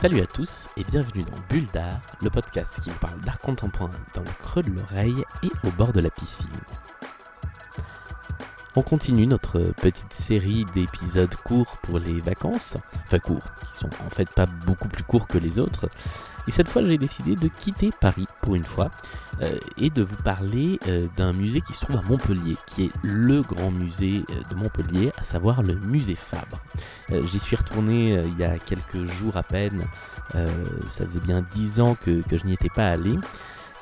Salut à tous et bienvenue dans Bulle d'Art, le podcast qui vous parle d'art contemporain dans le creux de l'oreille et au bord de la piscine. On continue notre petite série d'épisodes courts pour les vacances, enfin courts, qui sont en fait pas beaucoup plus courts que les autres. Et cette fois, j'ai décidé de quitter Paris pour une fois euh, et de vous parler euh, d'un musée qui se trouve à Montpellier, qui est le grand musée euh, de Montpellier, à savoir le musée Fabre. J'y suis retourné il y a quelques jours à peine, ça faisait bien dix ans que, que je n'y étais pas allé.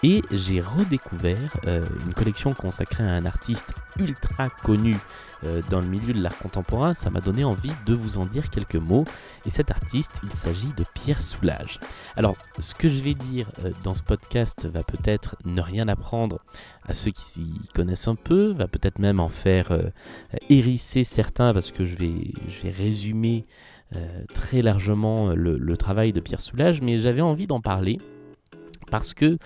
Et j'ai redécouvert euh, une collection consacrée à un artiste ultra connu euh, dans le milieu de l'art contemporain. Ça m'a donné envie de vous en dire quelques mots. Et cet artiste, il s'agit de Pierre Soulages. Alors, ce que je vais dire euh, dans ce podcast va peut-être ne rien apprendre à ceux qui s'y connaissent un peu, va peut-être même en faire hérisser certains parce que je vais, résumer très largement le, travail de Pierre Soulages. Mais j'avais envie d'en parler parce que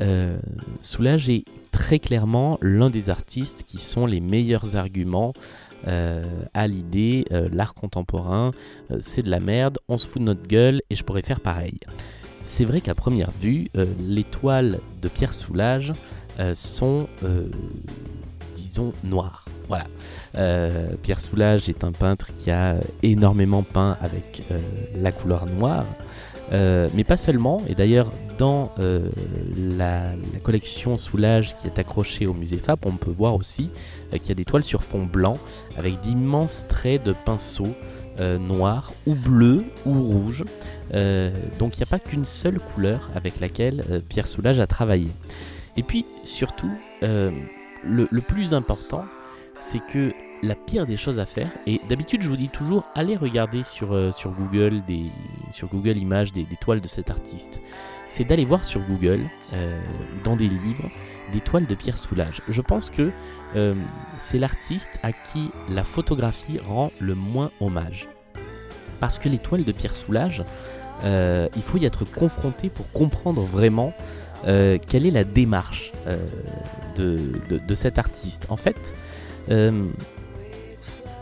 euh, Soulage est très clairement l'un des artistes qui sont les meilleurs arguments euh, à l'idée euh, l'art contemporain c'est de la merde, on se fout de notre gueule et je pourrais faire pareil. C'est vrai qu'à première vue, les toiles de Pierre Soulage sont, disons, noires. Voilà. Pierre Soulage est un peintre qui a énormément peint avec la couleur noire. Euh, mais pas seulement, et d'ailleurs dans euh, la, collection Soulage qui est accrochée au musée FAP, on peut voir aussi euh, qu'il y a des toiles sur fond blanc avec d'immenses traits de pinceau noirs ou bleus ou rouges. donc il n'y a pas qu'une seule couleur avec laquelle Pierre Soulage a travaillé. Et puis surtout, le plus important, c'est que la pire des choses à faire, et d'habitude je vous dis toujours, allez regarder sur, euh, Google, des, sur Google Images des, toiles de cet artiste, c'est d'aller voir sur Google, euh, dans des livres, des toiles de Pierre Soulage. Je pense que euh, c'est l'artiste à qui la photographie rend le moins hommage. Parce que les toiles de Pierre Soulage, il faut y être confronté pour comprendre vraiment quelle est la démarche de, cet artiste. En fait,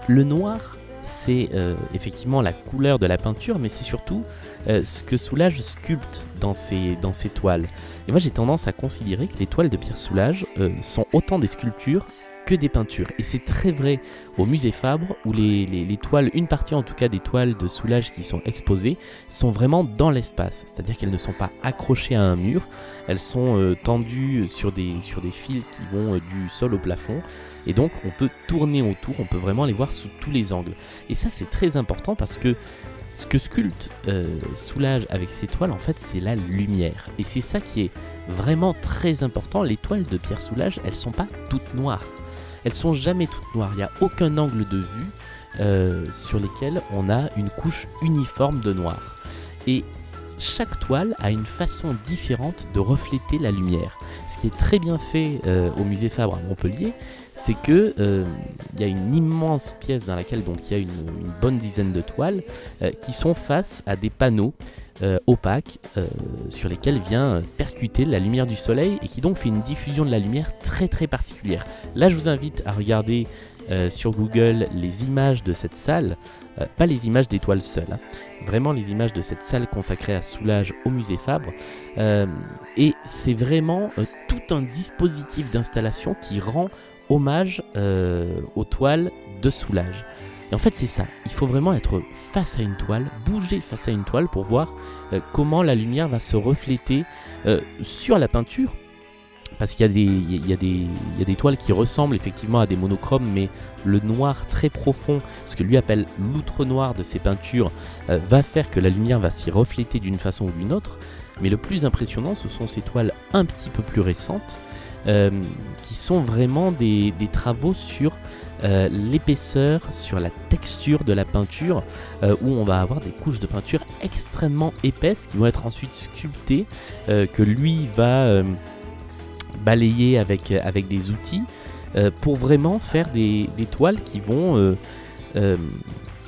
le noir, c'est euh, effectivement la couleur de la peinture, mais c'est surtout euh, ce que Soulage sculpte dans ses, toiles. Et moi j'ai tendance à considérer que les toiles de Pierre Soulage euh, sont autant des sculptures que des peintures. Et c'est très vrai au musée Fabre, où les, toiles, une partie en tout cas des toiles de Soulage qui sont exposées, sont vraiment dans l'espace. C'est-à-dire qu'elles ne sont pas accrochées à un mur, elles sont euh, tendues sur des, sur des fils qui vont euh, du sol au plafond. Et donc on peut tourner autour, on peut vraiment les voir sous tous les angles. Et ça c'est très important parce que ce que sculpte euh, Soulage avec ses toiles, en fait, c'est la lumière. Et c'est ça qui est vraiment très important. Les toiles de Pierre Soulage, elles sont pas toutes noires elles sont jamais toutes noires. Il n'y a aucun angle de vue euh, sur lesquels on a une couche uniforme de noir. Et chaque toile a une façon différente de refléter la lumière. Ce qui est très bien fait euh, au musée Fabre à Montpellier, c'est que euh, il y a une immense pièce dans laquelle donc il y a une, une bonne dizaine de toiles qui sont face à des panneaux euh, opaque euh, sur lesquels vient percuter la lumière du soleil et qui donc fait une diffusion de la lumière très très particulière. Là je vous invite à regarder euh, sur Google les images de cette salle, pas les images d'étoiles seules, hein. vraiment les images de cette salle consacrée à Soulage au musée Fabre. et c'est vraiment tout un dispositif d'installation qui rend hommage aux toiles de Soulage. Et en fait, c'est ça. Il faut vraiment être face à une toile, bouger face à une toile pour voir euh, comment la lumière va se refléter euh, sur la peinture. Parce qu'il y, a des toiles qui ressemblent effectivement à des monochromes, mais le noir très profond, ce que lui appelle l'outre noir de ces peintures, euh, va faire que la lumière va s'y refléter d'une façon ou d'une autre. Mais le plus impressionnant, ce sont ces toiles un petit peu plus récentes, qui sont vraiment des travaux sur euh, l'épaisseur, sur la texture de la peinture, euh, où on va avoir des couches de peinture extrêmement épaisses qui vont être ensuite sculptées, euh, que lui va balayer avec, des outils, pour vraiment faire des, des toiles qui vont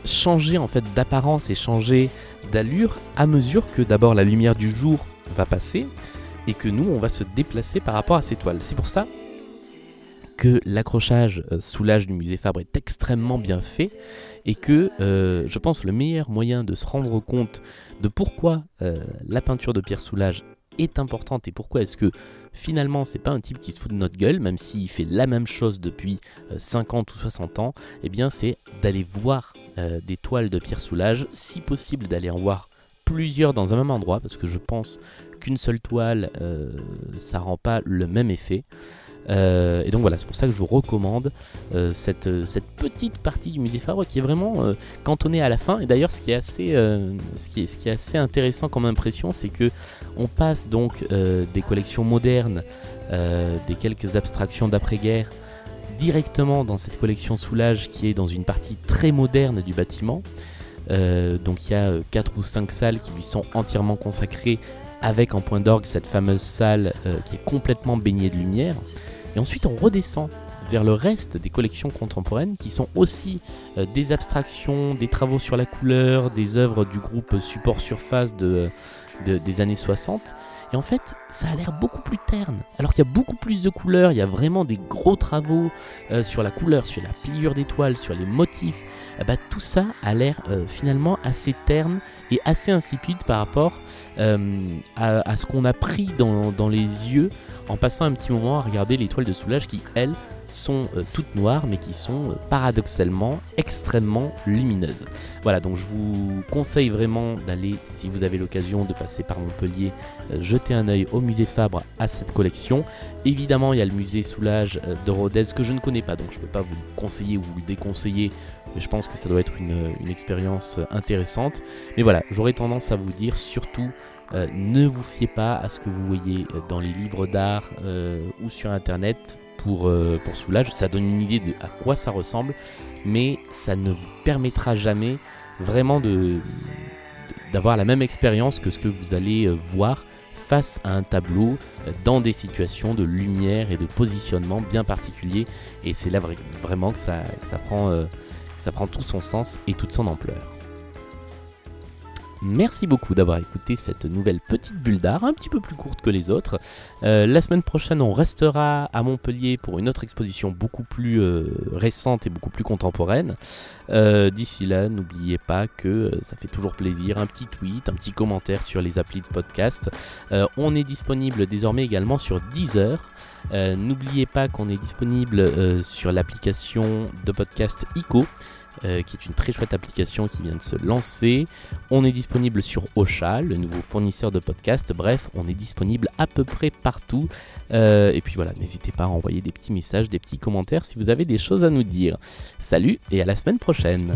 changer en fait d'apparence et changer d'allure à mesure que d'abord la lumière du jour va passer et que nous on va se déplacer par rapport à ces toiles. C'est pour ça que l'accrochage soulage du musée Fabre est extrêmement bien fait et que je pense le meilleur moyen de se rendre compte de pourquoi la peinture de Pierre Soulage est importante et pourquoi est-ce que finalement c'est pas un type qui se fout de notre gueule, même s'il fait la même chose depuis 50 ou 60 ans, eh bien c'est d'aller voir des toiles de Pierre Soulage, si possible d'aller en voir plusieurs dans un même endroit, parce que je pense qu'une seule toile, euh, ça rend pas le même effet. Euh, et donc voilà, c'est pour ça que je vous recommande euh, cette, cette, petite partie du musée Fabre qui est vraiment cantonnée à la fin. Et d'ailleurs, ce qui est assez, ce qui ce qui est assez intéressant comme impression, c'est que on passe donc des collections modernes, des quelques abstractions d'après-guerre, directement dans cette collection Soulage qui est dans une partie très moderne du bâtiment. donc il y a 4 ou 5 salles qui lui sont entièrement consacrées avec en point d'orgue cette fameuse salle euh, qui est complètement baignée de lumière. Et ensuite on redescend vers le reste des collections contemporaines qui sont aussi euh, des abstractions, des travaux sur la couleur, des œuvres du groupe Support Surface de, des années 60 et en fait, ça a l'air beaucoup plus terne. Alors qu'il y a beaucoup plus de couleurs, il y a vraiment des gros travaux euh, sur la couleur, sur la pliure des toiles, sur les motifs. Eh ben, tout ça a l'air euh, finalement assez terne et assez insipide par rapport euh, à, ce qu'on a pris dans, les yeux en passant un petit moment à regarder les toiles de soulage qui, elles, sont toutes noires mais qui sont paradoxalement extrêmement lumineuses. Voilà, donc je vous conseille vraiment d'aller, si vous avez l'occasion de passer par Montpellier, euh, jeter un œil au musée Fabre à cette collection. Évidemment, il y a le musée Soulage de Rodez que je ne connais pas, donc je ne peux pas vous le conseiller ou vous le déconseiller, mais je pense que ça doit être une, expérience intéressante. Mais voilà, j'aurais tendance à vous dire surtout ne vous fiez pas à ce que vous voyez dans les livres d'art ou sur internet pour, euh, pour Soulage. Ça donne une idée de à quoi ça ressemble, mais ça ne vous permettra jamais vraiment de, d'avoir la même expérience que ce que vous allez euh, voir face à un tableau euh, dans des situations de lumière et de positionnement bien particuliers. Et c'est là vraiment que ça, prend, ça prend tout son sens et toute son ampleur. Merci beaucoup d'avoir écouté cette nouvelle petite bulle d'art, un petit peu plus courte que les autres. Euh, la semaine prochaine, on restera à Montpellier pour une autre exposition beaucoup plus euh, récente et beaucoup plus contemporaine. Euh, d'ici là, n'oubliez pas que ça fait toujours plaisir, un petit tweet, un petit commentaire sur les applis de podcast. on est disponible désormais également sur Deezer. N'oubliez pas qu'on est disponible sur l'application de podcast ICO. Euh, qui est une très chouette application qui vient de se lancer. On est disponible sur Ocha, le nouveau fournisseur de podcasts. Bref, on est disponible à peu près partout. Euh, et puis voilà, n'hésitez pas à envoyer des petits messages, des petits commentaires si vous avez des choses à nous dire. Salut et à la semaine prochaine.